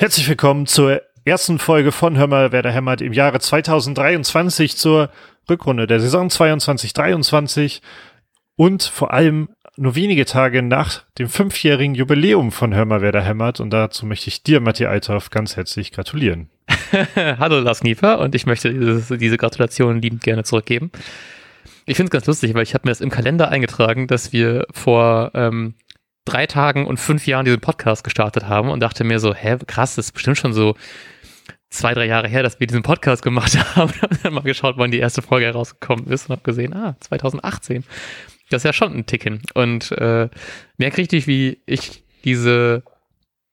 Herzlich willkommen zur ersten Folge von Hör mal, wer da hämmert im Jahre 2023 zur Rückrunde der Saison 22-23 und vor allem nur wenige Tage nach dem fünfjährigen Jubiläum von Hör mal, wer da hämmert und dazu möchte ich dir, Matti Althoff, ganz herzlich gratulieren. Hallo Lars Niefer und ich möchte diese, diese Gratulation liebend gerne zurückgeben. Ich finde es ganz lustig, weil ich habe mir das im Kalender eingetragen, dass wir vor ähm, drei Tagen und fünf Jahren diesen Podcast gestartet haben und dachte mir so, hä, krass, das ist bestimmt schon so zwei, drei Jahre her, dass wir diesen Podcast gemacht haben. Und dann mal geschaut, wann die erste Folge herausgekommen ist und habe gesehen, ah, 2018. Das ist ja schon ein Tick hin. Und äh, merke richtig, wie ich diese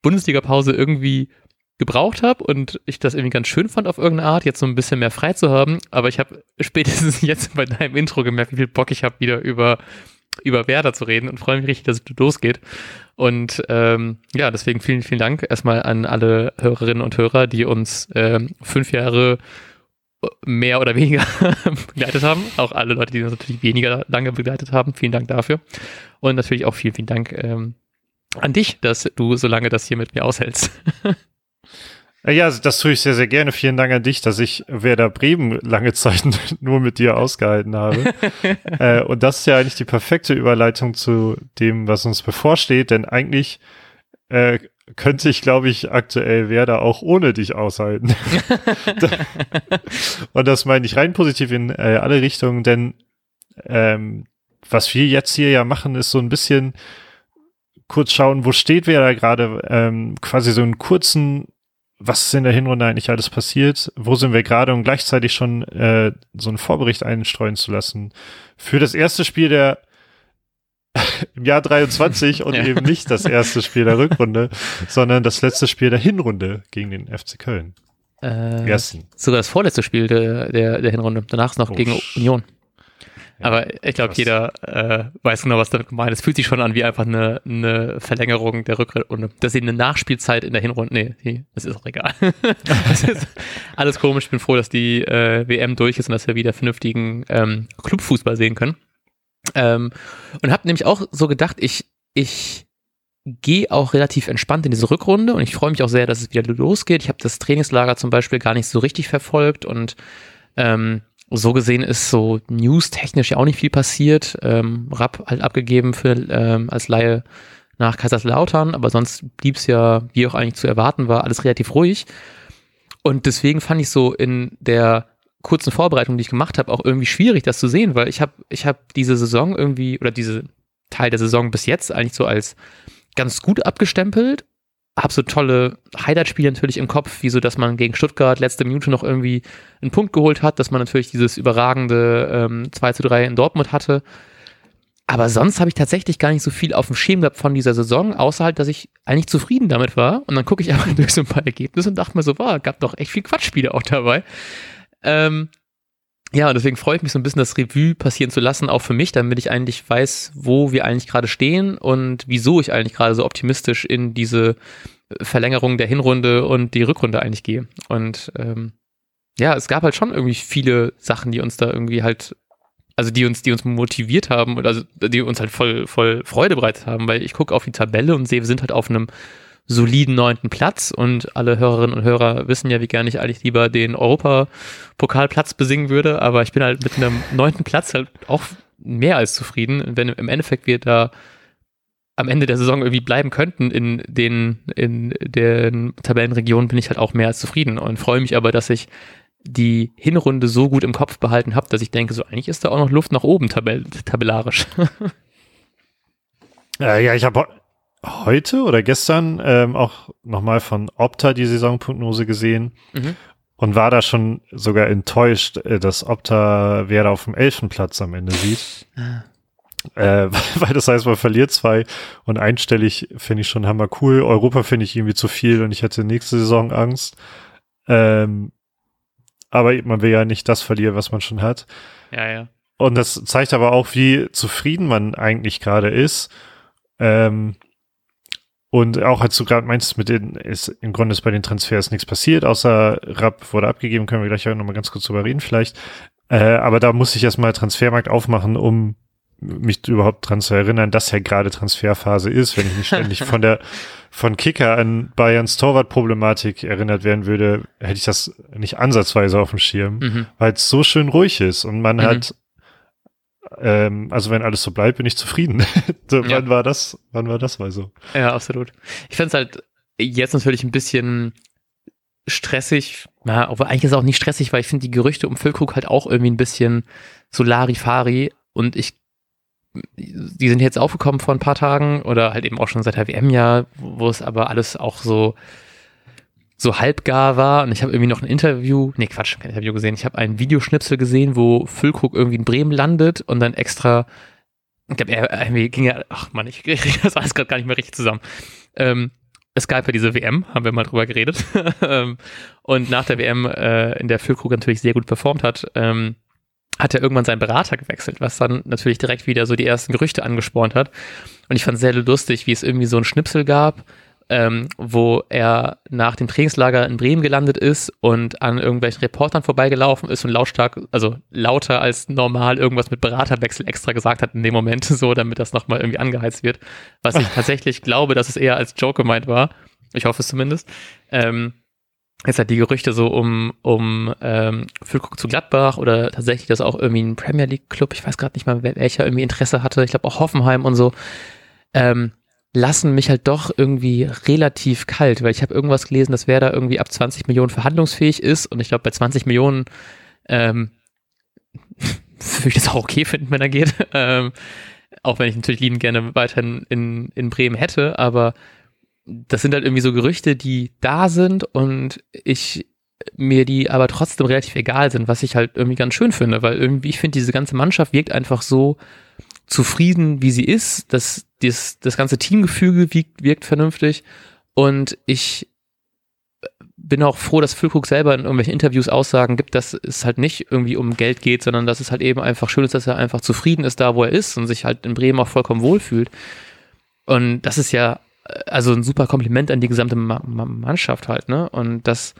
Bundesliga-Pause irgendwie gebraucht habe und ich das irgendwie ganz schön fand auf irgendeine Art, jetzt so ein bisschen mehr frei zu haben. Aber ich habe spätestens jetzt bei deinem Intro gemerkt, wie viel Bock ich habe, wieder über über Werder zu reden und freue mich richtig, dass es losgeht. Und ähm, ja, deswegen vielen, vielen Dank erstmal an alle Hörerinnen und Hörer, die uns ähm, fünf Jahre mehr oder weniger begleitet haben. Auch alle Leute, die uns natürlich weniger lange begleitet haben. Vielen Dank dafür. Und natürlich auch vielen, vielen Dank ähm, an dich, dass du so lange das hier mit mir aushältst. Äh, ja, das tue ich sehr, sehr gerne. Vielen Dank an dich, dass ich Werder Bremen lange Zeit nur mit dir ausgehalten habe. äh, und das ist ja eigentlich die perfekte Überleitung zu dem, was uns bevorsteht, denn eigentlich äh, könnte ich, glaube ich, aktuell Werder auch ohne dich aushalten. und das meine ich rein positiv in äh, alle Richtungen, denn ähm, was wir jetzt hier ja machen, ist so ein bisschen kurz schauen, wo steht Werder gerade, ähm, quasi so einen kurzen was ist in der Hinrunde eigentlich alles passiert, wo sind wir gerade und gleichzeitig schon äh, so einen Vorbericht einstreuen zu lassen für das erste Spiel der im Jahr 23 und ja. eben nicht das erste Spiel der Rückrunde, sondern das letzte Spiel der Hinrunde gegen den FC Köln. Äh, Ersten. Sogar das vorletzte Spiel der, der, der Hinrunde. Danach ist noch oh, gegen Union. Aber ich glaube, jeder äh, weiß genau, was damit gemeint ist. Es fühlt sich schon an wie einfach eine, eine Verlängerung der Rückrunde. Das ist eine Nachspielzeit in der Hinrunde. Nee, die, das ist auch egal. das ist alles komisch. Ich bin froh, dass die äh, WM durch ist und dass wir wieder vernünftigen ähm, Clubfußball sehen können. Ähm, und habe nämlich auch so gedacht, ich, ich gehe auch relativ entspannt in diese Rückrunde und ich freue mich auch sehr, dass es wieder losgeht. Ich habe das Trainingslager zum Beispiel gar nicht so richtig verfolgt und ähm, so gesehen ist so news-technisch ja auch nicht viel passiert. Ähm, Rapp halt abgegeben für, ähm, als Laie nach Kaiserslautern, aber sonst blieb es ja, wie auch eigentlich zu erwarten war, alles relativ ruhig. Und deswegen fand ich so in der kurzen Vorbereitung, die ich gemacht habe, auch irgendwie schwierig, das zu sehen, weil ich habe ich hab diese Saison irgendwie oder diese Teil der Saison bis jetzt eigentlich so als ganz gut abgestempelt habe so tolle Highlight-Spiele natürlich im Kopf, wie so, dass man gegen Stuttgart letzte Minute noch irgendwie einen Punkt geholt hat, dass man natürlich dieses überragende ähm, 2 zu 3 in Dortmund hatte. Aber sonst habe ich tatsächlich gar nicht so viel auf dem Schirm gehabt von dieser Saison, außer halt, dass ich eigentlich zufrieden damit war. Und dann gucke ich einfach durch so ein paar Ergebnisse und dachte mir so, wow, gab doch echt viel Quatschspiele auch dabei. Ähm, ja, und deswegen freue ich mich so ein bisschen, das Revue passieren zu lassen, auch für mich, damit ich eigentlich weiß, wo wir eigentlich gerade stehen und wieso ich eigentlich gerade so optimistisch in diese Verlängerung der Hinrunde und die Rückrunde eigentlich gehe. Und ähm, ja, es gab halt schon irgendwie viele Sachen, die uns da irgendwie halt, also die uns, die uns motiviert haben und also die uns halt voll, voll Freude bereitet haben, weil ich gucke auf die Tabelle und sehe, wir sind halt auf einem soliden neunten Platz. Und alle Hörerinnen und Hörer wissen ja, wie gerne ich eigentlich lieber den Europapokalplatz besingen würde, aber ich bin halt mit einem neunten Platz halt auch mehr als zufrieden, wenn im Endeffekt wir da am Ende der Saison irgendwie bleiben könnten in den in den Tabellenregionen, bin ich halt auch mehr als zufrieden. Und freue mich aber, dass ich die Hinrunde so gut im Kopf behalten habe, dass ich denke, so eigentlich ist da auch noch Luft nach oben tabell tabellarisch. Äh, ja, ich habe heute oder gestern ähm, auch nochmal von Opta die Saisonprognose gesehen mhm. und war da schon sogar enttäuscht, äh, dass Opta Werder auf dem elften Platz am Ende sieht. Ah. Äh, weil das heißt, man verliert zwei und einstellig finde ich schon hammer cool. Europa finde ich irgendwie zu viel und ich hätte nächste Saison Angst. Ähm, aber man will ja nicht das verlieren, was man schon hat. Ja, ja. Und das zeigt aber auch, wie zufrieden man eigentlich gerade ist. Ähm, und auch als du gerade meinst, mit den ist im Grunde ist bei den Transfers nichts passiert, außer Rapp wurde abgegeben, können wir gleich auch nochmal ganz kurz drüber reden vielleicht. Äh, aber da muss ich erstmal Transfermarkt aufmachen, um mich überhaupt dran zu erinnern, dass ja gerade Transferphase ist, wenn ich nicht ständig von der von Kicker an Bayerns Torwartproblematik erinnert werden würde, hätte ich das nicht ansatzweise auf dem Schirm, mhm. weil es so schön ruhig ist und man mhm. hat ähm, also wenn alles so bleibt, bin ich zufrieden. so, ja. Wann war das? Wann war das mal so? Ja, absolut. Ich fände es halt jetzt natürlich ein bisschen stressig, na, aber eigentlich ist es auch nicht stressig, weil ich finde die Gerüchte um Füllkrug halt auch irgendwie ein bisschen so Larifari und ich die sind jetzt aufgekommen vor ein paar Tagen oder halt eben auch schon seit der WM ja, wo es aber alles auch so so halbgar war und ich habe irgendwie noch ein Interview, nee Quatsch, kein Interview gesehen, ich habe einen Videoschnipsel gesehen, wo Füllkrug irgendwie in Bremen landet und dann extra, ich glaube, er irgendwie ging ja, ach man, ich kriege das alles gerade gar nicht mehr richtig zusammen. Ähm, es gab ja diese WM, haben wir mal drüber geredet. Ähm, und nach der WM, äh, in der Füllkrug natürlich sehr gut performt hat, ähm, hat er irgendwann seinen Berater gewechselt, was dann natürlich direkt wieder so die ersten Gerüchte angespornt hat. Und ich fand es sehr lustig, wie es irgendwie so ein Schnipsel gab, ähm, wo er nach dem Trainingslager in Bremen gelandet ist und an irgendwelchen Reportern vorbeigelaufen ist und lautstark, also lauter als normal irgendwas mit Beraterwechsel extra gesagt hat in dem Moment, so damit das nochmal irgendwie angeheizt wird. Was ich tatsächlich glaube, dass es eher als Joke gemeint war. Ich hoffe es zumindest. Ähm, jetzt hat die Gerüchte so um, um ähm, Füllkrug zu Gladbach oder tatsächlich, dass auch irgendwie ein Premier League Club, ich weiß gerade nicht mal, welcher irgendwie Interesse hatte, ich glaube auch Hoffenheim und so, ähm, lassen mich halt doch irgendwie relativ kalt, weil ich habe irgendwas gelesen, dass wer da irgendwie ab 20 Millionen verhandlungsfähig ist und ich glaube bei 20 Millionen ähm, würde ich das auch okay finden, wenn er geht. ähm, auch wenn ich natürlich lieben gerne weiterhin in, in Bremen hätte, aber das sind halt irgendwie so Gerüchte, die da sind und ich mir die aber trotzdem relativ egal sind, was ich halt irgendwie ganz schön finde, weil irgendwie ich finde, diese ganze Mannschaft wirkt einfach so zufrieden, wie sie ist. Das, das, das ganze Teamgefüge wirkt, wirkt vernünftig und ich bin auch froh, dass Füllkrug selber in irgendwelchen Interviews Aussagen gibt, dass es halt nicht irgendwie um Geld geht, sondern dass es halt eben einfach schön ist, dass er einfach zufrieden ist da, wo er ist und sich halt in Bremen auch vollkommen wohlfühlt. Und das ist ja also ein super Kompliment an die gesamte Ma Mannschaft halt, ne? Und das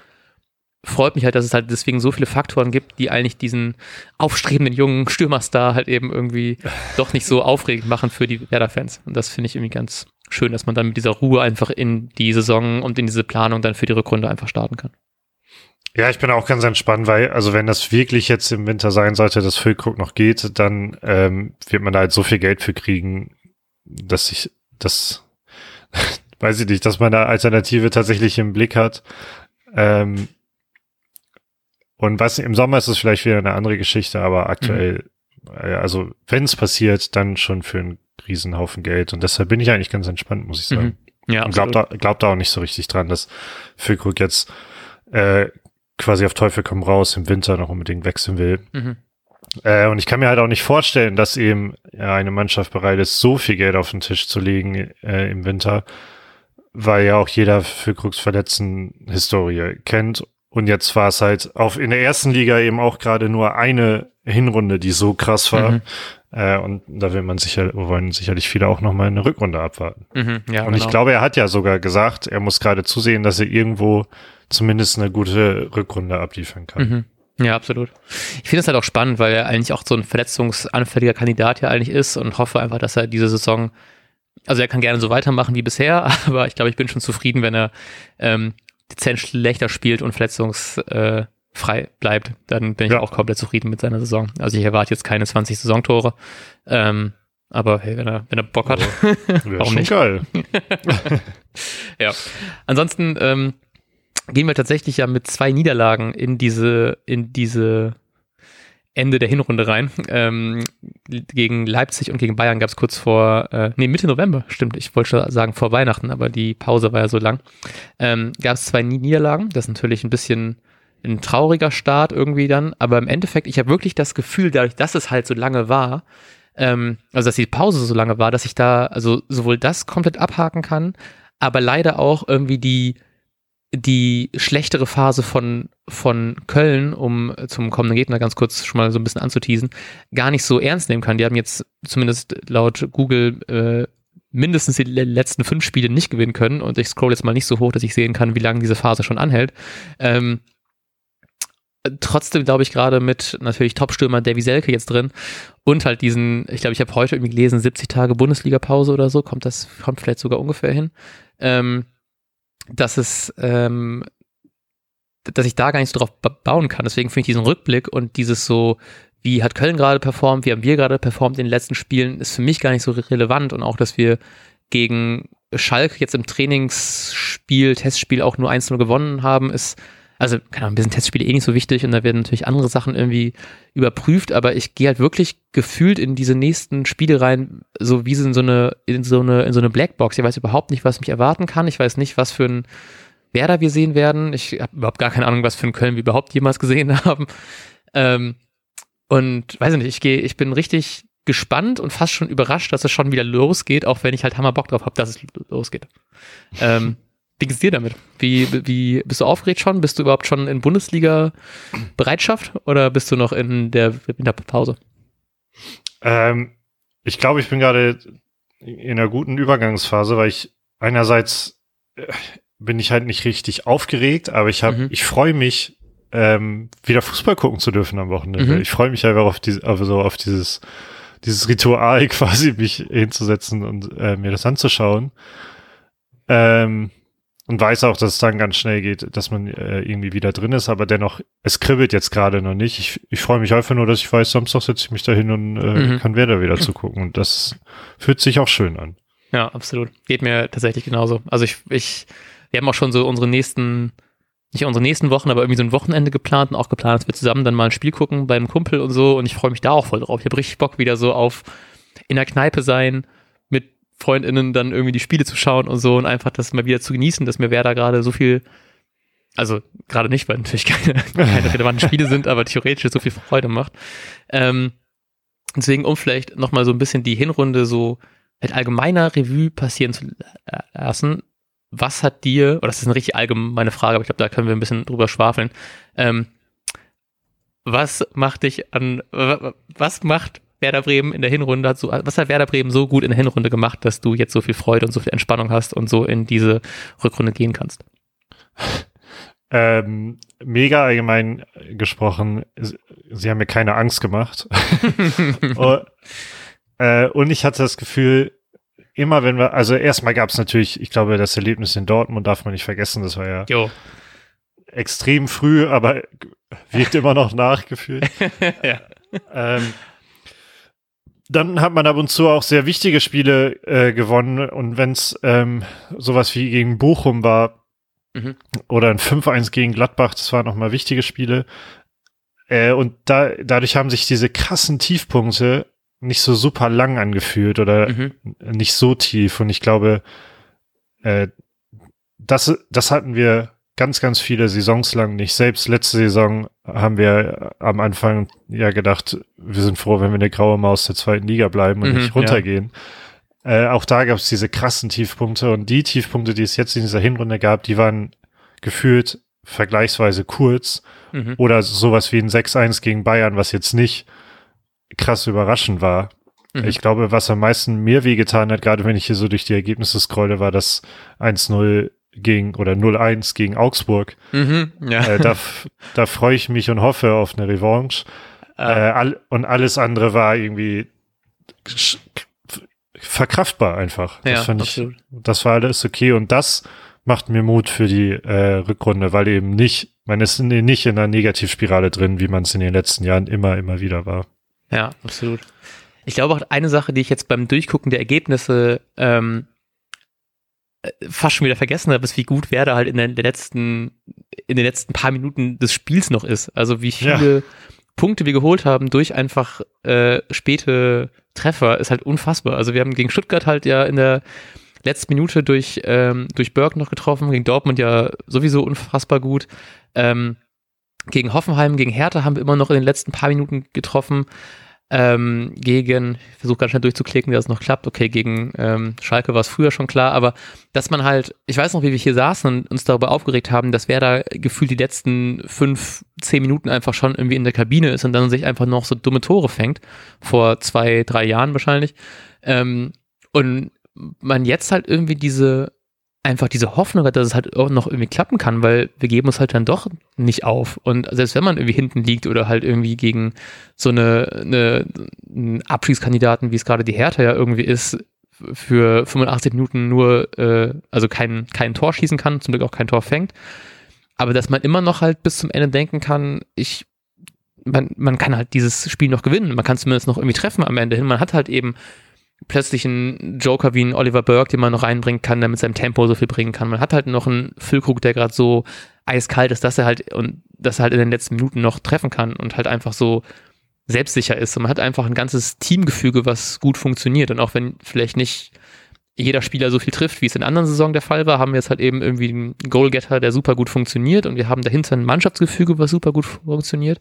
freut mich halt, dass es halt deswegen so viele Faktoren gibt, die eigentlich diesen aufstrebenden jungen Stürmerstar halt eben irgendwie doch nicht so aufregend machen für die Werder-Fans. Und das finde ich irgendwie ganz schön, dass man dann mit dieser Ruhe einfach in die Saison und in diese Planung dann für die Rückrunde einfach starten kann. Ja, ich bin auch ganz entspannt, weil, also wenn das wirklich jetzt im Winter sein sollte, dass Füllkrug noch geht, dann ähm, wird man da halt so viel Geld für kriegen, dass ich das weiß ich nicht, dass man da Alternative tatsächlich im Blick hat. Ähm, und was im Sommer ist es vielleicht wieder eine andere Geschichte, aber aktuell, mhm. also wenn es passiert, dann schon für einen Riesenhaufen Geld. Und deshalb bin ich eigentlich ganz entspannt, muss ich sagen. Mhm. Ja, und glaubt da, glaubt da auch nicht so richtig dran, dass Füllkrug jetzt äh, quasi auf Teufel komm raus im Winter noch unbedingt wechseln will. Mhm. Äh, und ich kann mir halt auch nicht vorstellen, dass eben ja, eine Mannschaft bereit ist, so viel Geld auf den Tisch zu legen äh, im Winter, weil ja auch jeder Füllkrugs verletzten Historie kennt und jetzt war es halt auch in der ersten Liga eben auch gerade nur eine Hinrunde, die so krass war. Mhm. Äh, und da will man sicher, wollen sicherlich viele auch nochmal eine Rückrunde abwarten. Mhm, ja, und genau. ich glaube, er hat ja sogar gesagt, er muss gerade zusehen, dass er irgendwo zumindest eine gute Rückrunde abliefern kann. Mhm. Ja, absolut. Ich finde es halt auch spannend, weil er eigentlich auch so ein verletzungsanfälliger Kandidat ja eigentlich ist und hoffe einfach, dass er diese Saison, also er kann gerne so weitermachen wie bisher, aber ich glaube, ich bin schon zufrieden, wenn er ähm, dezent schlechter spielt und verletzungsfrei bleibt, dann bin ich ja. auch komplett zufrieden mit seiner Saison. Also ich erwarte jetzt keine 20 Saisontore. Ähm, aber hey, wenn er, wenn er Bock hat, ja, warum nicht? geil. ja. Ansonsten ähm, gehen wir tatsächlich ja mit zwei Niederlagen in diese, in diese Ende der Hinrunde rein. Ähm, gegen Leipzig und gegen Bayern gab es kurz vor, äh, nee, Mitte November, stimmt. Ich wollte schon sagen vor Weihnachten, aber die Pause war ja so lang. Ähm, gab es zwei Niederlagen. Das ist natürlich ein bisschen ein trauriger Start irgendwie dann. Aber im Endeffekt, ich habe wirklich das Gefühl, dadurch, dass es halt so lange war, ähm, also dass die Pause so lange war, dass ich da also sowohl das komplett abhaken kann, aber leider auch irgendwie die die schlechtere Phase von, von Köln, um zum kommenden Gegner ganz kurz schon mal so ein bisschen anzuteasen, gar nicht so ernst nehmen kann. Die haben jetzt zumindest laut Google äh, mindestens die letzten fünf Spiele nicht gewinnen können und ich scroll jetzt mal nicht so hoch, dass ich sehen kann, wie lange diese Phase schon anhält. Ähm, trotzdem glaube ich gerade mit natürlich Topstürmer Davy Selke jetzt drin und halt diesen, ich glaube, ich habe heute irgendwie gelesen, 70 Tage Bundesliga-Pause oder so, kommt das, kommt vielleicht sogar ungefähr hin, ähm, dass es, ähm, dass ich da gar nicht so drauf bauen kann. Deswegen finde ich diesen Rückblick und dieses so, wie hat Köln gerade performt, wie haben wir gerade performt in den letzten Spielen, ist für mich gar nicht so relevant und auch, dass wir gegen Schalk jetzt im Trainingsspiel, Testspiel auch nur 1-0 gewonnen haben, ist also, keine Ahnung, ein bisschen Testspiele eh nicht so wichtig und da werden natürlich andere Sachen irgendwie überprüft, aber ich gehe halt wirklich gefühlt in diese nächsten Spiele rein, so wie in so eine, in so eine, in so eine Blackbox. Ich weiß überhaupt nicht, was mich erwarten kann. Ich weiß nicht, was für ein Werder wir sehen werden. Ich habe überhaupt gar keine Ahnung, was für ein Köln wir überhaupt jemals gesehen haben. Ähm, und weiß ich nicht, ich gehe, ich bin richtig gespannt und fast schon überrascht, dass es schon wieder losgeht, auch wenn ich halt Hammer Bock drauf habe, dass es losgeht. ähm, wie geht's dir damit? Wie, wie bist du aufgeregt schon? Bist du überhaupt schon in Bundesliga-Bereitschaft oder bist du noch in der Winterpause? Ähm, ich glaube, ich bin gerade in einer guten Übergangsphase, weil ich einerseits äh, bin ich halt nicht richtig aufgeregt, aber ich habe, mhm. ich freue mich, ähm, wieder Fußball gucken zu dürfen am Wochenende. Mhm. Ich freue mich einfach auf diese, also auf dieses, dieses Ritual quasi, mich hinzusetzen und äh, mir das anzuschauen. Ähm, und weiß auch, dass es dann ganz schnell geht, dass man äh, irgendwie wieder drin ist, aber dennoch, es kribbelt jetzt gerade noch nicht. Ich, ich freue mich einfach nur, dass ich weiß, Samstag setze ich mich da hin und äh, mhm. kann Werder wieder zugucken. Und das fühlt sich auch schön an. Ja, absolut. Geht mir tatsächlich genauso. Also ich, ich, wir haben auch schon so unsere nächsten, nicht unsere nächsten Wochen, aber irgendwie so ein Wochenende geplant und auch geplant, dass wir zusammen dann mal ein Spiel gucken bei einem Kumpel und so. Und ich freue mich da auch voll drauf. Ich habe richtig Bock wieder so auf in der Kneipe sein, FreundInnen dann irgendwie die Spiele zu schauen und so und einfach das mal wieder zu genießen, dass mir Werder gerade so viel, also gerade nicht, weil natürlich keine, keine relevanten Spiele sind, aber theoretisch so viel Freude macht. Ähm, deswegen, um vielleicht nochmal so ein bisschen die Hinrunde so mit allgemeiner Revue passieren zu lassen, was hat dir, oder das ist eine richtig allgemeine Frage, aber ich glaube, da können wir ein bisschen drüber schwafeln, ähm, was macht dich an, was macht Werder Bremen in der Hinrunde hat so, was hat Werder Bremen so gut in der Hinrunde gemacht, dass du jetzt so viel Freude und so viel Entspannung hast und so in diese Rückrunde gehen kannst? Ähm, mega allgemein gesprochen, sie haben mir keine Angst gemacht. und, äh, und ich hatte das Gefühl, immer wenn wir, also erstmal gab es natürlich, ich glaube, das Erlebnis in Dortmund darf man nicht vergessen, das war ja jo. extrem früh, aber wirkt immer noch nachgefühlt. ja. Ähm, dann hat man ab und zu auch sehr wichtige Spiele äh, gewonnen. Und wenn es ähm, sowas wie gegen Bochum war mhm. oder ein 5-1 gegen Gladbach, das waren nochmal wichtige Spiele. Äh, und da, dadurch haben sich diese krassen Tiefpunkte nicht so super lang angefühlt oder mhm. nicht so tief. Und ich glaube, äh, das, das hatten wir ganz, ganz viele Saisons lang nicht. Selbst letzte Saison haben wir am Anfang ja gedacht, wir sind froh, wenn wir eine graue Maus der zweiten Liga bleiben und mhm, nicht runtergehen. Ja. Äh, auch da gab es diese krassen Tiefpunkte und die Tiefpunkte, die es jetzt in dieser Hinrunde gab, die waren gefühlt vergleichsweise kurz mhm. oder sowas wie ein 6-1 gegen Bayern, was jetzt nicht krass überraschend war. Mhm. Ich glaube, was am meisten mir wehgetan hat, gerade wenn ich hier so durch die Ergebnisse scrolle, war das 1-0 gegen oder 0-1 gegen Augsburg. Mhm, ja. äh, da, da freue ich mich und hoffe auf eine Revanche. Ah. Äh, all, und alles andere war irgendwie verkraftbar einfach. Das ja, fand absolut. ich, das war alles okay und das macht mir Mut für die äh, Rückrunde, weil eben nicht, man ist nicht in einer Negativspirale drin, wie man es in den letzten Jahren immer, immer wieder war. Ja, absolut. Ich glaube auch eine Sache, die ich jetzt beim Durchgucken der Ergebnisse ähm, fast schon wieder vergessen habe, ist, wie gut Werder halt in den, letzten, in den letzten paar Minuten des Spiels noch ist. Also wie viele ja. Punkte wir geholt haben durch einfach äh, späte Treffer, ist halt unfassbar. Also wir haben gegen Stuttgart halt ja in der letzten Minute durch, ähm, durch Berg noch getroffen, gegen Dortmund ja sowieso unfassbar gut. Ähm, gegen Hoffenheim, gegen Hertha haben wir immer noch in den letzten paar Minuten getroffen ähm, gegen, ich versuche ganz schnell durchzuklicken, dass es noch klappt, okay, gegen ähm, Schalke war es früher schon klar, aber dass man halt, ich weiß noch, wie wir hier saßen und uns darüber aufgeregt haben, dass wer da gefühlt die letzten fünf, zehn Minuten einfach schon irgendwie in der Kabine ist und dann sich einfach noch so dumme Tore fängt, vor zwei, drei Jahren wahrscheinlich, ähm, und man jetzt halt irgendwie diese einfach diese Hoffnung hat, dass es halt auch noch irgendwie klappen kann, weil wir geben uns halt dann doch nicht auf. Und selbst wenn man irgendwie hinten liegt oder halt irgendwie gegen so eine, eine einen Abschiedskandidaten, wie es gerade die Hertha ja irgendwie ist, für 85 Minuten nur, äh, also kein, kein Tor schießen kann, zum Glück auch kein Tor fängt. Aber dass man immer noch halt bis zum Ende denken kann, ich, man, man kann halt dieses Spiel noch gewinnen. Man kann zumindest noch irgendwie treffen am Ende hin. Man hat halt eben plötzlich einen Joker wie einen Oliver Burke, den man noch reinbringen kann, der mit seinem Tempo so viel bringen kann. Man hat halt noch einen Füllkrug, der gerade so eiskalt ist, dass er halt und dass er halt in den letzten Minuten noch treffen kann und halt einfach so selbstsicher ist. Und man hat einfach ein ganzes Teamgefüge, was gut funktioniert. Und auch wenn vielleicht nicht jeder Spieler so viel trifft, wie es in anderen Saison der Fall war, haben wir jetzt halt eben irgendwie einen Goalgetter, der super gut funktioniert und wir haben dahinter ein Mannschaftsgefüge, was super gut funktioniert.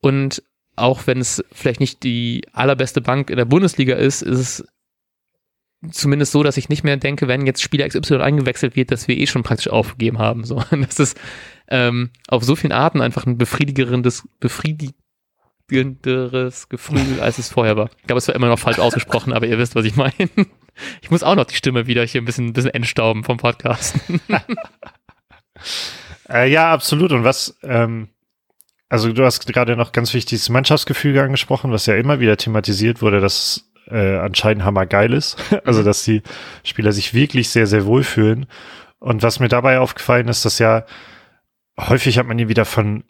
Und auch wenn es vielleicht nicht die allerbeste Bank in der Bundesliga ist, ist es zumindest so, dass ich nicht mehr denke, wenn jetzt Spieler XY eingewechselt wird, dass wir eh schon praktisch aufgegeben haben. So, das ist ähm, auf so vielen Arten einfach ein befriedigendes, befriedigenderes Gefühl, als es vorher war. Ich glaube, es war immer noch falsch ausgesprochen, aber ihr wisst, was ich meine. Ich muss auch noch die Stimme wieder hier ein bisschen, ein bisschen entstauben vom Podcast. äh, ja, absolut. Und was, ähm, also du hast gerade noch ganz wichtig das Mannschaftsgefüge angesprochen, was ja immer wieder thematisiert wurde, dass äh, anscheinend hammergeil ist. also dass die Spieler sich wirklich sehr, sehr wohl fühlen. Und was mir dabei aufgefallen ist, dass ja häufig hat man hier wieder von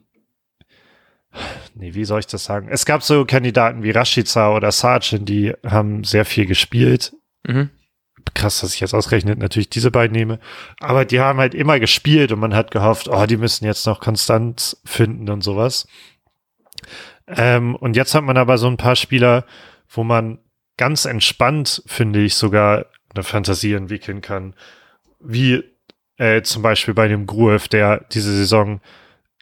nee, wie soll ich das sagen? Es gab so Kandidaten wie Rashica oder Sargent, die haben sehr viel gespielt. Mhm krass, dass ich jetzt ausgerechnet natürlich diese beiden nehme. Aber die haben halt immer gespielt und man hat gehofft, oh, die müssen jetzt noch konstant finden und sowas. Ähm, und jetzt hat man aber so ein paar Spieler, wo man ganz entspannt, finde ich, sogar eine Fantasie entwickeln kann. Wie äh, zum Beispiel bei dem Gruev, der diese Saison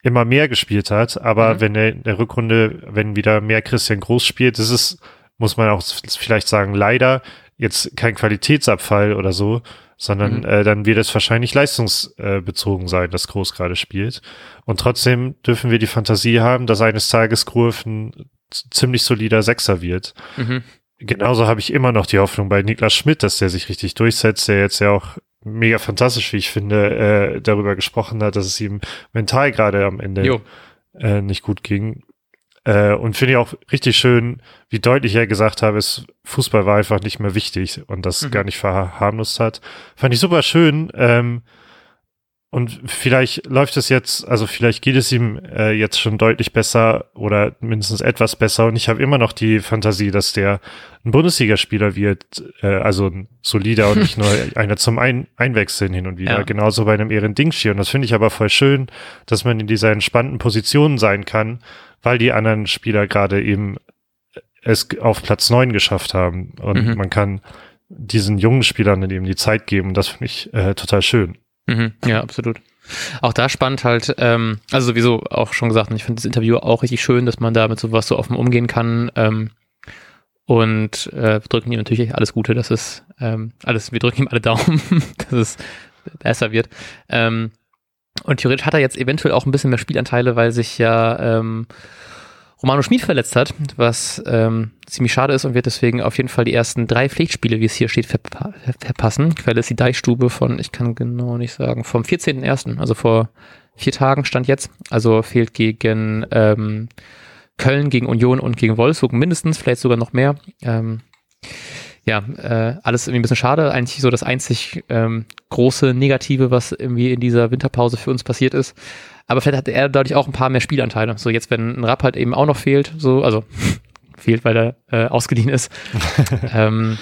immer mehr gespielt hat, aber mhm. wenn er in der Rückrunde, wenn wieder mehr Christian Groß spielt, das ist, muss man auch vielleicht sagen, leider jetzt kein Qualitätsabfall oder so, sondern mhm. äh, dann wird es wahrscheinlich leistungsbezogen sein, dass Groß gerade spielt. Und trotzdem dürfen wir die Fantasie haben, dass eines Tages Groß ein ziemlich solider Sechser wird. Mhm. Genauso habe ich immer noch die Hoffnung bei Niklas Schmidt, dass der sich richtig durchsetzt, der jetzt ja auch mega fantastisch, wie ich finde, äh, darüber gesprochen hat, dass es ihm mental gerade am Ende äh, nicht gut ging. Äh, und finde ich auch richtig schön, wie deutlich er gesagt hat, es, Fußball war einfach nicht mehr wichtig und das mhm. gar nicht verharmlost hat. Fand ich super schön. Ähm, und vielleicht läuft es jetzt, also vielleicht geht es ihm äh, jetzt schon deutlich besser oder mindestens etwas besser. Und ich habe immer noch die Fantasie, dass der ein Bundesligaspieler wird, äh, also ein solider und nicht nur einer zum ein Einwechseln hin und wieder. Ja. Genauso bei einem Ehren Dingschi. Und das finde ich aber voll schön, dass man in dieser entspannten Position sein kann weil die anderen Spieler gerade eben es auf Platz neun geschafft haben. Und mhm. man kann diesen jungen Spielern eben die Zeit geben. Das finde ich äh, total schön. Mhm. Ja, absolut. Auch da spannend halt, ähm, also sowieso auch schon gesagt, ich finde das Interview auch richtig schön, dass man da mit sowas so offen umgehen kann. Ähm, und äh, drücken ihm natürlich alles Gute, dass es ähm, alles, wir drücken ihm alle Daumen, dass es besser wird. Ähm, und theoretisch hat er jetzt eventuell auch ein bisschen mehr Spielanteile, weil sich ja ähm, Romano Schmid verletzt hat, was ähm, ziemlich schade ist und wird deswegen auf jeden Fall die ersten drei Pflichtspiele, wie es hier steht, verpa verpassen. Quelle ist die Deichstube von, ich kann genau nicht sagen, vom 14.01., also vor vier Tagen stand jetzt. Also fehlt gegen ähm, Köln, gegen Union und gegen Wolfsburg mindestens, vielleicht sogar noch mehr. Ähm, ja, äh, alles irgendwie ein bisschen schade. Eigentlich so das einzig ähm, große Negative, was irgendwie in dieser Winterpause für uns passiert ist. Aber vielleicht hat er dadurch auch ein paar mehr Spielanteile. So jetzt, wenn ein Rapp halt eben auch noch fehlt, so, also fehlt, weil er äh, ausgeliehen ist. ähm,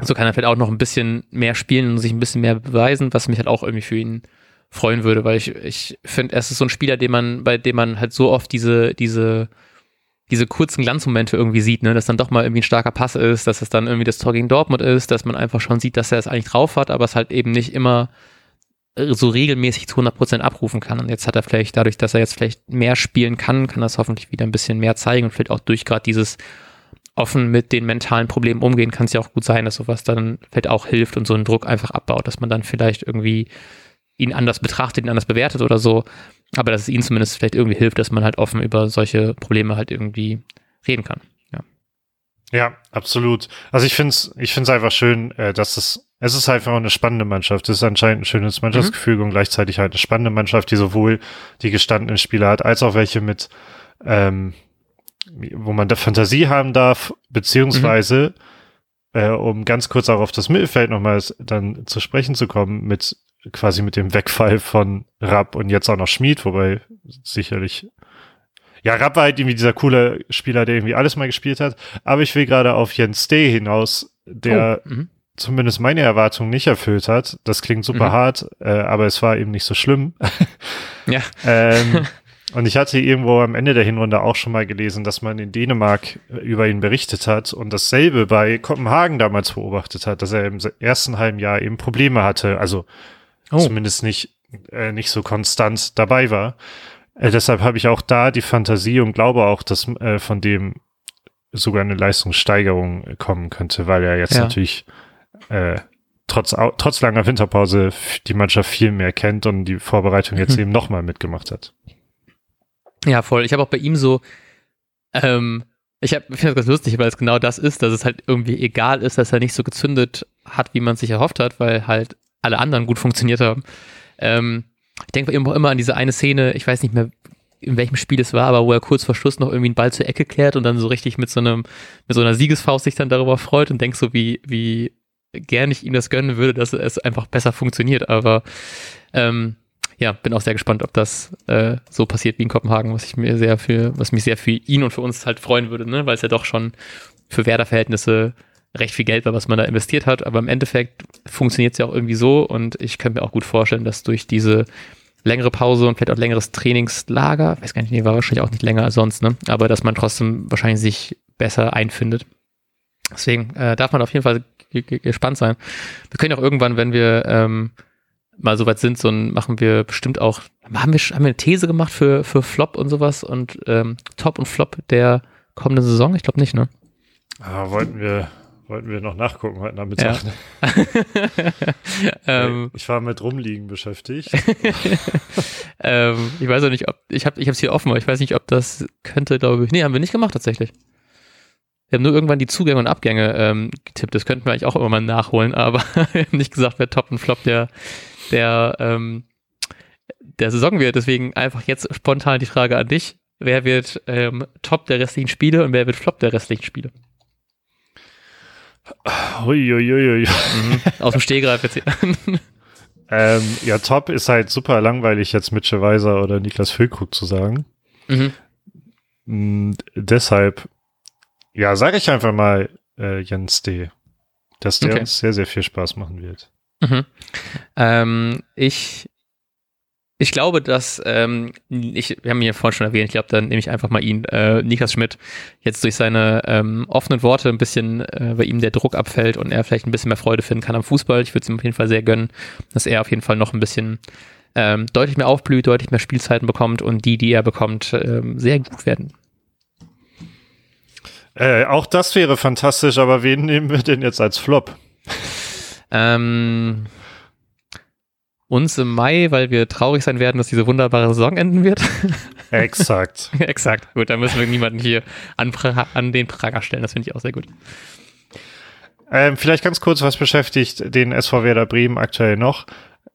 so kann er vielleicht auch noch ein bisschen mehr spielen und sich ein bisschen mehr beweisen, was mich halt auch irgendwie für ihn freuen würde, weil ich, ich finde, er ist so ein Spieler, den man, bei dem man halt so oft diese, diese diese kurzen Glanzmomente irgendwie sieht, ne, dass dann doch mal irgendwie ein starker Pass ist, dass es dann irgendwie das Tor gegen Dortmund ist, dass man einfach schon sieht, dass er es eigentlich drauf hat, aber es halt eben nicht immer äh, so regelmäßig zu 100% abrufen kann. Und jetzt hat er vielleicht, dadurch, dass er jetzt vielleicht mehr spielen kann, kann das hoffentlich wieder ein bisschen mehr zeigen und vielleicht auch durch gerade dieses offen mit den mentalen Problemen umgehen, kann es ja auch gut sein, dass sowas dann vielleicht auch hilft und so einen Druck einfach abbaut, dass man dann vielleicht irgendwie ihn anders betrachtet, ihn anders bewertet oder so. Aber dass es ihnen zumindest vielleicht irgendwie hilft, dass man halt offen über solche Probleme halt irgendwie reden kann. Ja, ja absolut. Also ich finde es ich find's einfach schön, äh, dass es Es ist einfach eine spannende Mannschaft. Es ist anscheinend ein schönes Mannschaftsgefüge mhm. und gleichzeitig halt eine spannende Mannschaft, die sowohl die gestandenen Spieler hat, als auch welche mit, ähm, wo man da Fantasie haben darf, beziehungsweise, mhm. äh, um ganz kurz auch auf das Mittelfeld nochmal dann zu sprechen zu kommen, mit quasi mit dem Wegfall von Rapp und jetzt auch noch Schmied, wobei sicherlich ja, Rapp war halt irgendwie dieser coole Spieler, der irgendwie alles mal gespielt hat. Aber ich will gerade auf Jens Day hinaus, der oh, mhm. zumindest meine Erwartungen nicht erfüllt hat. Das klingt super mhm. hart, äh, aber es war eben nicht so schlimm. ja. ähm, und ich hatte irgendwo am Ende der Hinrunde auch schon mal gelesen, dass man in Dänemark äh, über ihn berichtet hat und dasselbe bei Kopenhagen damals beobachtet hat, dass er im ersten halben Jahr eben Probleme hatte, also oh. zumindest nicht, äh, nicht so konstant dabei war. Äh, deshalb habe ich auch da die Fantasie und glaube auch, dass äh, von dem sogar eine Leistungssteigerung kommen könnte, weil er jetzt ja. natürlich äh, trotz, trotz langer Winterpause die Mannschaft viel mehr kennt und die Vorbereitung jetzt mhm. eben nochmal mitgemacht hat. Ja, voll. Ich habe auch bei ihm so, ähm, ich, ich finde das ganz lustig, weil es genau das ist, dass es halt irgendwie egal ist, dass er nicht so gezündet hat, wie man sich erhofft hat, weil halt alle anderen gut funktioniert haben. Ähm, ich denke immer an diese eine Szene, ich weiß nicht mehr, in welchem Spiel es war, aber wo er kurz vor Schluss noch irgendwie einen Ball zur Ecke klärt und dann so richtig mit so einem, mit so einer Siegesfaust sich dann darüber freut und denkt so, wie, wie gern ich ihm das gönnen würde, dass es einfach besser funktioniert. Aber ähm, ja, bin auch sehr gespannt, ob das äh, so passiert wie in Kopenhagen, was ich mir sehr für, was mich sehr für ihn und für uns halt freuen würde, ne? weil es ja doch schon für Werder-Verhältnisse recht viel Geld war, was man da investiert hat. Aber im Endeffekt funktioniert es ja auch irgendwie so und ich könnte mir auch gut vorstellen, dass durch diese längere Pause und vielleicht auch längeres Trainingslager, weiß gar nicht, nee, war wahrscheinlich auch nicht länger als sonst, ne? Aber dass man trotzdem wahrscheinlich sich besser einfindet. Deswegen äh, darf man auf jeden Fall gespannt sein. Wir können auch irgendwann, wenn wir ähm, mal so weit sind, so machen wir bestimmt auch, haben wir, haben wir eine These gemacht für, für Flop und sowas und ähm, Top und Flop der kommenden Saison? Ich glaube nicht, ne? Ah, wollten wir, Wollten wir noch nachgucken heute Nachmittag. Ja. ähm, ich war mit Rumliegen beschäftigt. ähm, ich weiß auch nicht, ob, ich habe es hier offen, aber ich weiß nicht, ob das könnte, glaube ich. Nee, haben wir nicht gemacht tatsächlich. Wir haben nur irgendwann die Zugänge und Abgänge ähm, getippt. Das könnten wir eigentlich auch immer mal nachholen, aber wir haben nicht gesagt, wer Top und Flop der, der, ähm, der Saison wird. Deswegen einfach jetzt spontan die Frage an dich. Wer wird ähm, Top der restlichen Spiele und wer wird Flop der restlichen Spiele? Uiuiui. Mhm. Aus dem Stehgreif jetzt hier. ähm, ja, top ist halt super langweilig, jetzt Mitchell Weiser oder Niklas Füllkrug zu sagen. Mhm. Und deshalb, ja, sage ich einfach mal äh, Jens D. Dass der okay. uns sehr, sehr viel Spaß machen wird. Mhm. Ähm, ich ich glaube, dass, ähm, ich, wir haben ihn ja vorhin schon erwähnt, ich glaube, dann nehme ich einfach mal ihn, äh, Niklas Schmidt, jetzt durch seine ähm, offenen Worte ein bisschen äh, bei ihm der Druck abfällt und er vielleicht ein bisschen mehr Freude finden kann am Fußball. Ich würde es ihm auf jeden Fall sehr gönnen, dass er auf jeden Fall noch ein bisschen ähm, deutlich mehr aufblüht, deutlich mehr Spielzeiten bekommt und die, die er bekommt, ähm, sehr gut werden. Äh, auch das wäre fantastisch, aber wen nehmen wir denn jetzt als Flop? Ähm, uns im Mai, weil wir traurig sein werden, dass diese wunderbare Saison enden wird. Exakt. Exakt. Gut, dann müssen wir niemanden hier an, an den Prager stellen. Das finde ich auch sehr gut. Ähm, vielleicht ganz kurz, was beschäftigt den SV Werder Bremen aktuell noch?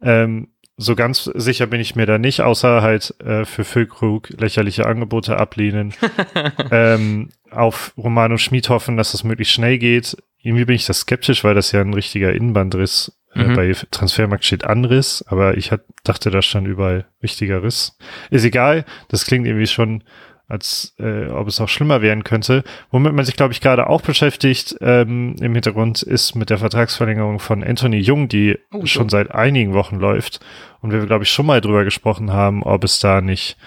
Ähm, so ganz sicher bin ich mir da nicht, außer halt äh, für Füllkrug lächerliche Angebote ablehnen. ähm, auf Romano Schmid hoffen, dass das möglichst schnell geht. Irgendwie bin ich da skeptisch, weil das ja ein richtiger Innenbandriss mhm. Bei Transfermarkt steht Anriss, aber ich hat, dachte, da stand überall richtiger Riss. Ist egal, das klingt irgendwie schon, als äh, ob es auch schlimmer werden könnte. Womit man sich, glaube ich, gerade auch beschäftigt ähm, im Hintergrund ist mit der Vertragsverlängerung von Anthony Jung, die oh, schon seit einigen Wochen läuft. Und wir, glaube ich, schon mal drüber gesprochen haben, ob es da nicht,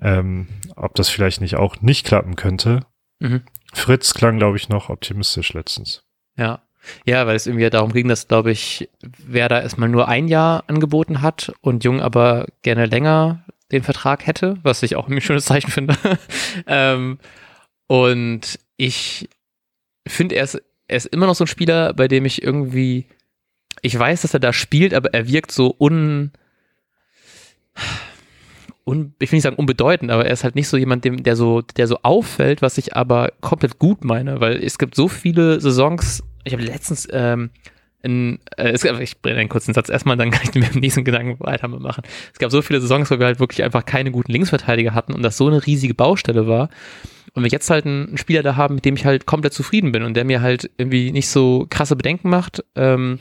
ähm, ob das vielleicht nicht auch nicht klappen könnte. Mhm. Fritz klang, glaube ich, noch optimistisch letztens. Ja, ja, weil es irgendwie darum ging, dass, glaube ich, wer da erstmal nur ein Jahr angeboten hat und Jung aber gerne länger den Vertrag hätte, was ich auch ein schönes Zeichen finde. ähm, und ich finde, er er ist immer noch so ein Spieler, bei dem ich irgendwie, ich weiß, dass er da spielt, aber er wirkt so un, un ich will nicht sagen unbedeutend, aber er ist halt nicht so jemand, dem, der so, der so auffällt, was ich aber komplett gut meine, weil es gibt so viele Saisons, ich habe letztens ähm, in, äh, es, ich bringe einen kurzen Satz erstmal, dann kann ich mit dem nächsten Gedanken weitermachen. Es gab so viele Saisons, wo wir halt wirklich einfach keine guten Linksverteidiger hatten und das so eine riesige Baustelle war. Und wir jetzt halt einen Spieler da haben, mit dem ich halt komplett zufrieden bin und der mir halt irgendwie nicht so krasse Bedenken macht ähm,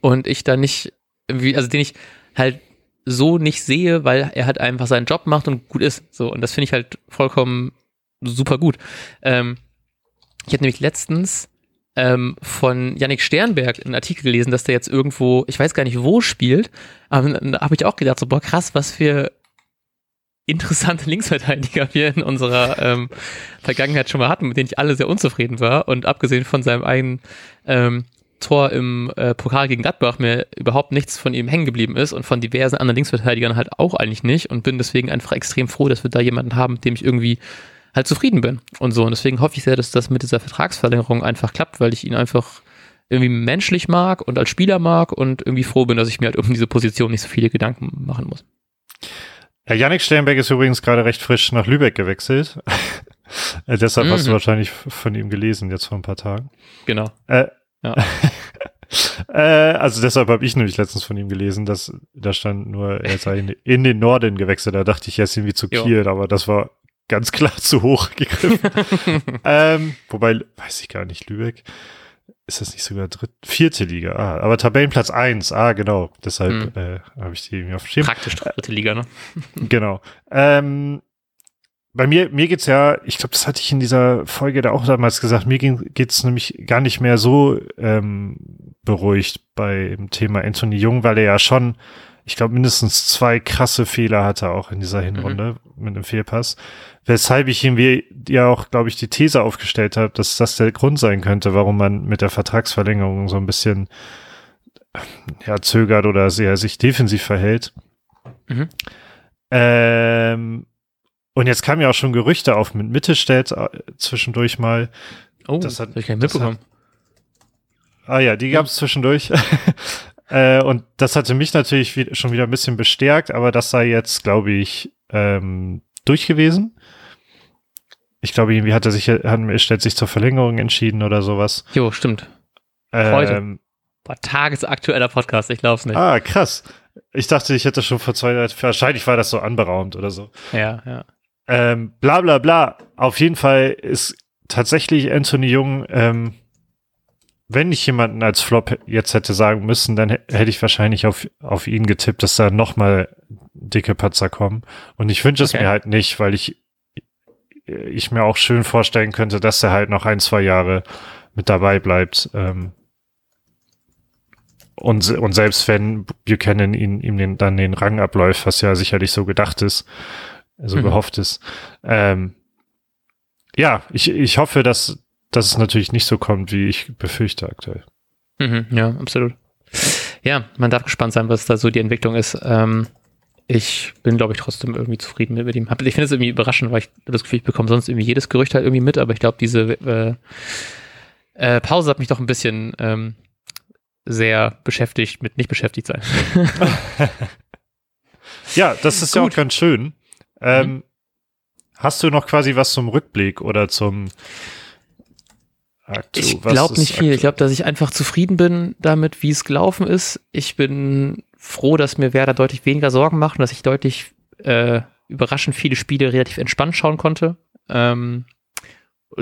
und ich da nicht irgendwie, also den ich halt so nicht sehe, weil er halt einfach seinen Job macht und gut ist. So, und das finde ich halt vollkommen super gut. Ähm, ich habe nämlich letztens ähm, von Yannick Sternberg einen Artikel gelesen, dass der jetzt irgendwo, ich weiß gar nicht wo spielt, aber da habe ich auch gedacht, so, boah, krass, was für interessante Linksverteidiger wir in unserer ähm, Vergangenheit schon mal hatten, mit denen ich alle sehr unzufrieden war. Und abgesehen von seinem eigenen ähm, Tor im äh, Pokal gegen Gladbach mir überhaupt nichts von ihm hängen geblieben ist und von diversen anderen Linksverteidigern halt auch eigentlich nicht und bin deswegen einfach extrem froh, dass wir da jemanden haben, mit dem ich irgendwie halt zufrieden bin und so. Und deswegen hoffe ich sehr, dass das mit dieser Vertragsverlängerung einfach klappt, weil ich ihn einfach irgendwie menschlich mag und als Spieler mag und irgendwie froh bin, dass ich mir halt um diese Position nicht so viele Gedanken machen muss. Ja, Yannick Sternberg ist übrigens gerade recht frisch nach Lübeck gewechselt. äh, deshalb mhm. hast du mhm. wahrscheinlich von ihm gelesen, jetzt vor ein paar Tagen. Genau. Äh, ja. äh, also deshalb habe ich nämlich letztens von ihm gelesen, dass da stand nur, er sei in, in den Norden gewechselt. Da dachte ich, er ist irgendwie zu Kiel, jo. aber das war ganz klar zu hoch gegriffen. ähm, wobei, weiß ich gar nicht, Lübeck. Ist das nicht sogar dritte, vierte Liga? Ah, aber Tabellenplatz eins. Ah, genau. Deshalb hm. äh, habe ich die irgendwie auf dem Schirm. Praktisch dritte Liga, ne? genau. Ähm, bei mir, mir geht's ja, ich glaube, das hatte ich in dieser Folge da auch damals gesagt, mir geht's nämlich gar nicht mehr so ähm, beruhigt beim Thema Anthony Jung, weil er ja schon ich glaube, mindestens zwei krasse Fehler hatte auch in dieser Hinrunde mhm. mit einem Fehlpass. Weshalb ich irgendwie ja auch, glaube ich, die These aufgestellt habe, dass das der Grund sein könnte, warum man mit der Vertragsverlängerung so ein bisschen ja, zögert oder sehr sich defensiv verhält. Mhm. Ähm, und jetzt kamen ja auch schon Gerüchte auf mit Mittelstädt äh, zwischendurch mal. Oh, das hat ich gar nicht mitbekommen. Hat, ah ja, die gab es zwischendurch. Äh, und das hatte mich natürlich wie, schon wieder ein bisschen bestärkt, aber das sei jetzt, glaube ich, ähm, durch gewesen. Ich glaube, irgendwie hat er sich, hat, stellt sich zur Verlängerung entschieden oder sowas. Jo, stimmt. Heute. Ähm, war tagesaktueller Podcast, ich glaube es nicht. Ah, krass. Ich dachte, ich hätte schon vor zwei Jahren, wahrscheinlich war das so anberaumt oder so. Ja, ja. Ähm, bla bla bla. Auf jeden Fall ist tatsächlich Anthony Jung ähm, wenn ich jemanden als Flop jetzt hätte sagen müssen, dann hätte ich wahrscheinlich auf, auf ihn getippt, dass da nochmal dicke Patzer kommen. Und ich wünsche okay. es mir halt nicht, weil ich, ich mir auch schön vorstellen könnte, dass er halt noch ein, zwei Jahre mit dabei bleibt. Ähm, und, und selbst wenn Buchanan ihn, ihm den, dann den Rang abläuft, was ja sicherlich so gedacht ist, so mhm. gehofft ist. Ähm, ja, ich, ich hoffe, dass, dass es natürlich nicht so kommt, wie ich befürchte aktuell. Mhm, ja, absolut. Ja, man darf gespannt sein, was da so die Entwicklung ist. Ähm, ich bin, glaube ich, trotzdem irgendwie zufrieden mit, mit ihm. Ich finde es irgendwie überraschend, weil ich das Gefühl, ich bekomme sonst irgendwie jedes Gerücht halt irgendwie mit, aber ich glaube, diese äh, äh, Pause hat mich doch ein bisschen ähm, sehr beschäftigt mit nicht beschäftigt sein. ja, das ist Gut. ja auch ganz schön. Ähm, mhm. Hast du noch quasi was zum Rückblick oder zum Aktu ich glaube nicht viel. Ich glaube, dass ich einfach zufrieden bin damit, wie es gelaufen ist. Ich bin froh, dass mir Werder deutlich weniger Sorgen macht und dass ich deutlich äh, überraschend viele Spiele relativ entspannt schauen konnte. Ähm,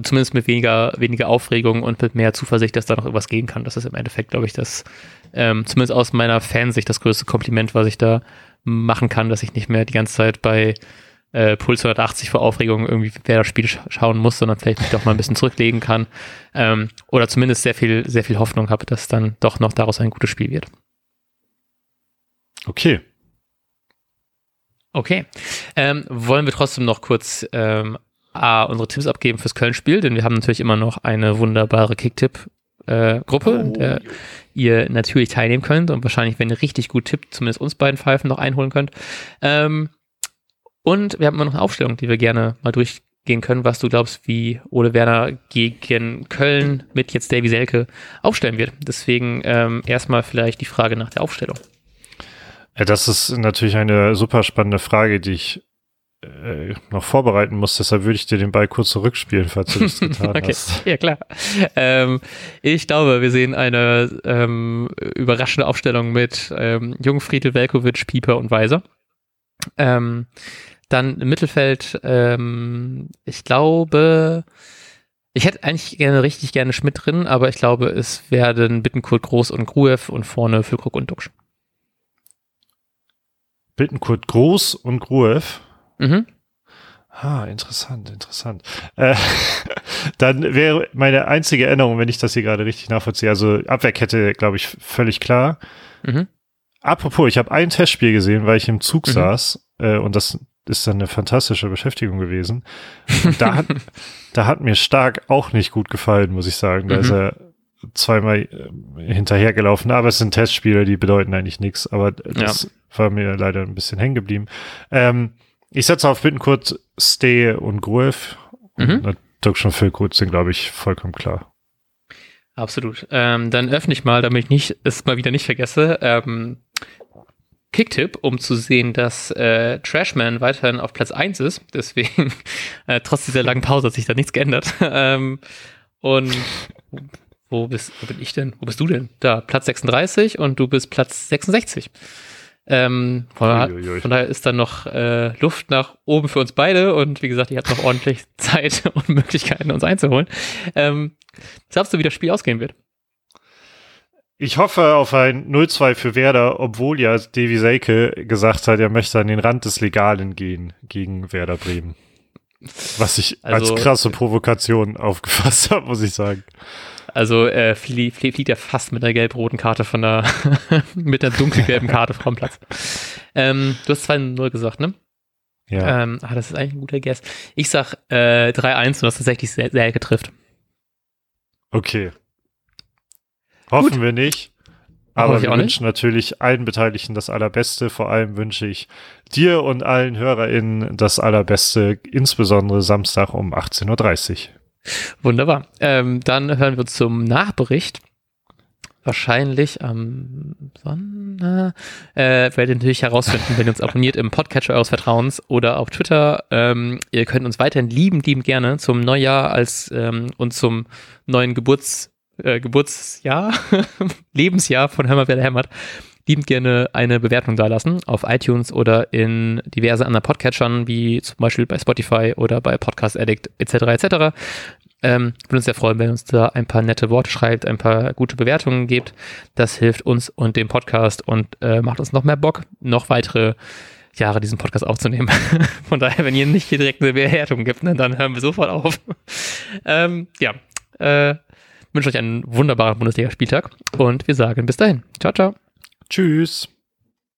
zumindest mit weniger, weniger Aufregung und mit mehr Zuversicht, dass da noch irgendwas gehen kann. Das ist im Endeffekt, glaube ich, das, ähm, zumindest aus meiner Fansicht, das größte Kompliment, was ich da machen kann, dass ich nicht mehr die ganze Zeit bei äh, Puls 180 vor Aufregung irgendwie wer das Spiel sch schauen muss, sondern vielleicht mich doch mal ein bisschen zurücklegen kann. Ähm, oder zumindest sehr viel, sehr viel Hoffnung habe, dass dann doch noch daraus ein gutes Spiel wird. Okay. Okay. Ähm, wollen wir trotzdem noch kurz ähm, A, unsere Tipps abgeben fürs Köln-Spiel, denn wir haben natürlich immer noch eine wunderbare Kicktipp-Gruppe, äh, in der ihr natürlich teilnehmen könnt und wahrscheinlich, wenn ihr richtig gut tippt, zumindest uns beiden Pfeifen noch einholen könnt. Ähm, und wir haben immer noch eine Aufstellung, die wir gerne mal durchgehen können, was du glaubst, wie Ole Werner gegen Köln mit jetzt Davy Selke aufstellen wird. Deswegen ähm, erstmal vielleicht die Frage nach der Aufstellung. Ja, das ist natürlich eine super spannende Frage, die ich äh, noch vorbereiten musst. Deshalb würde ich dir den Ball kurz zurückspielen, falls du das getan okay. hast. Ja, klar. Ähm, ich glaube, wir sehen eine ähm, überraschende Aufstellung mit ähm, Jungfriedel, Velkovic, Pieper und Weiser. Ähm, dann im Mittelfeld, ähm, ich glaube, ich hätte eigentlich gerne richtig gerne Schmidt drin, aber ich glaube, es werden Bittenkurt Groß und Gruev und vorne Füllkrug und Duxch. Bittenkurt Groß und Gruev? Mhm. Ah, interessant, interessant. Äh, dann wäre meine einzige Erinnerung, wenn ich das hier gerade richtig nachvollziehe, also Abwehrkette, glaube ich, völlig klar. Mhm. Apropos, ich habe ein Testspiel gesehen, weil ich im Zug mhm. saß äh, und das ist dann eine fantastische Beschäftigung gewesen. Und da hat, da hat mir Stark auch nicht gut gefallen, muss ich sagen. Da mhm. ist er zweimal äh, hinterhergelaufen, aber es sind Testspiele, die bedeuten eigentlich nichts, aber das ja. war mir leider ein bisschen hängen geblieben. Ähm, ich setze auf Bittenkurt, Stay und Gruev. Mhm. Und Dirk schon Füllkrug sind, glaube ich, vollkommen klar. Absolut. Ähm, dann öffne ich mal, damit ich nicht, es mal wieder nicht vergesse, ähm, Kicktipp, um zu sehen, dass äh, Trashman weiterhin auf Platz 1 ist. Deswegen, äh, trotz dieser langen Pause hat sich da nichts geändert. ähm, und wo, bist, wo bin ich denn? Wo bist du denn? Da, Platz 36 und du bist Platz 66. Ähm, von, daher, von, daher ist dann noch äh, Luft nach oben für uns beide und wie gesagt, ihr habt noch ordentlich Zeit und Möglichkeiten, uns einzuholen. Ähm, glaubst du, wie das Spiel ausgehen wird? Ich hoffe auf ein 0-2 für Werder, obwohl ja Davy Selke gesagt hat, er möchte an den Rand des Legalen gehen gegen Werder Bremen. Was ich also, als krasse Provokation aufgefasst habe, muss ich sagen. Also äh, flie flie fliegt er fast mit der gelb-roten Karte von der, mit der dunkelgelben Karte vom Platz. Ähm, du hast 2-0 gesagt, ne? Ja. Ähm, ah, das ist eigentlich ein guter Guess. Ich sag äh, 3-1 und das tatsächlich Selke trifft. Okay. Hoffen Gut. wir nicht. Aber wir wünschen natürlich allen Beteiligten das Allerbeste. Vor allem wünsche ich dir und allen HörerInnen das Allerbeste, insbesondere Samstag um 18.30 Uhr. Wunderbar. Ähm, dann hören wir zum Nachbericht. Wahrscheinlich am Sonntag. Äh, werdet ihr natürlich herausfinden, wenn ihr uns abonniert im Podcatcher eures Vertrauens oder auf Twitter. Ähm, ihr könnt uns weiterhin lieben, lieben gerne zum Neujahr als ähm, und zum neuen Geburts, äh, Geburtsjahr, Lebensjahr von mal, wer hämmert liebend gerne eine Bewertung dalassen auf iTunes oder in diverse anderen Podcatchern, wie zum Beispiel bei Spotify oder bei Podcast Addict etc. etc. Ähm, würde uns sehr freuen, wenn uns da ein paar nette Worte schreibt, ein paar gute Bewertungen gibt. Das hilft uns und dem Podcast und äh, macht uns noch mehr Bock, noch weitere Jahre diesen Podcast aufzunehmen. Von daher, wenn ihr nicht hier direkt eine Bewertung gibt, ne, dann hören wir sofort auf. ähm, ja, äh, wünsche euch einen wunderbaren Bundesligaspieltag und wir sagen bis dahin. Ciao, ciao. Tschüss.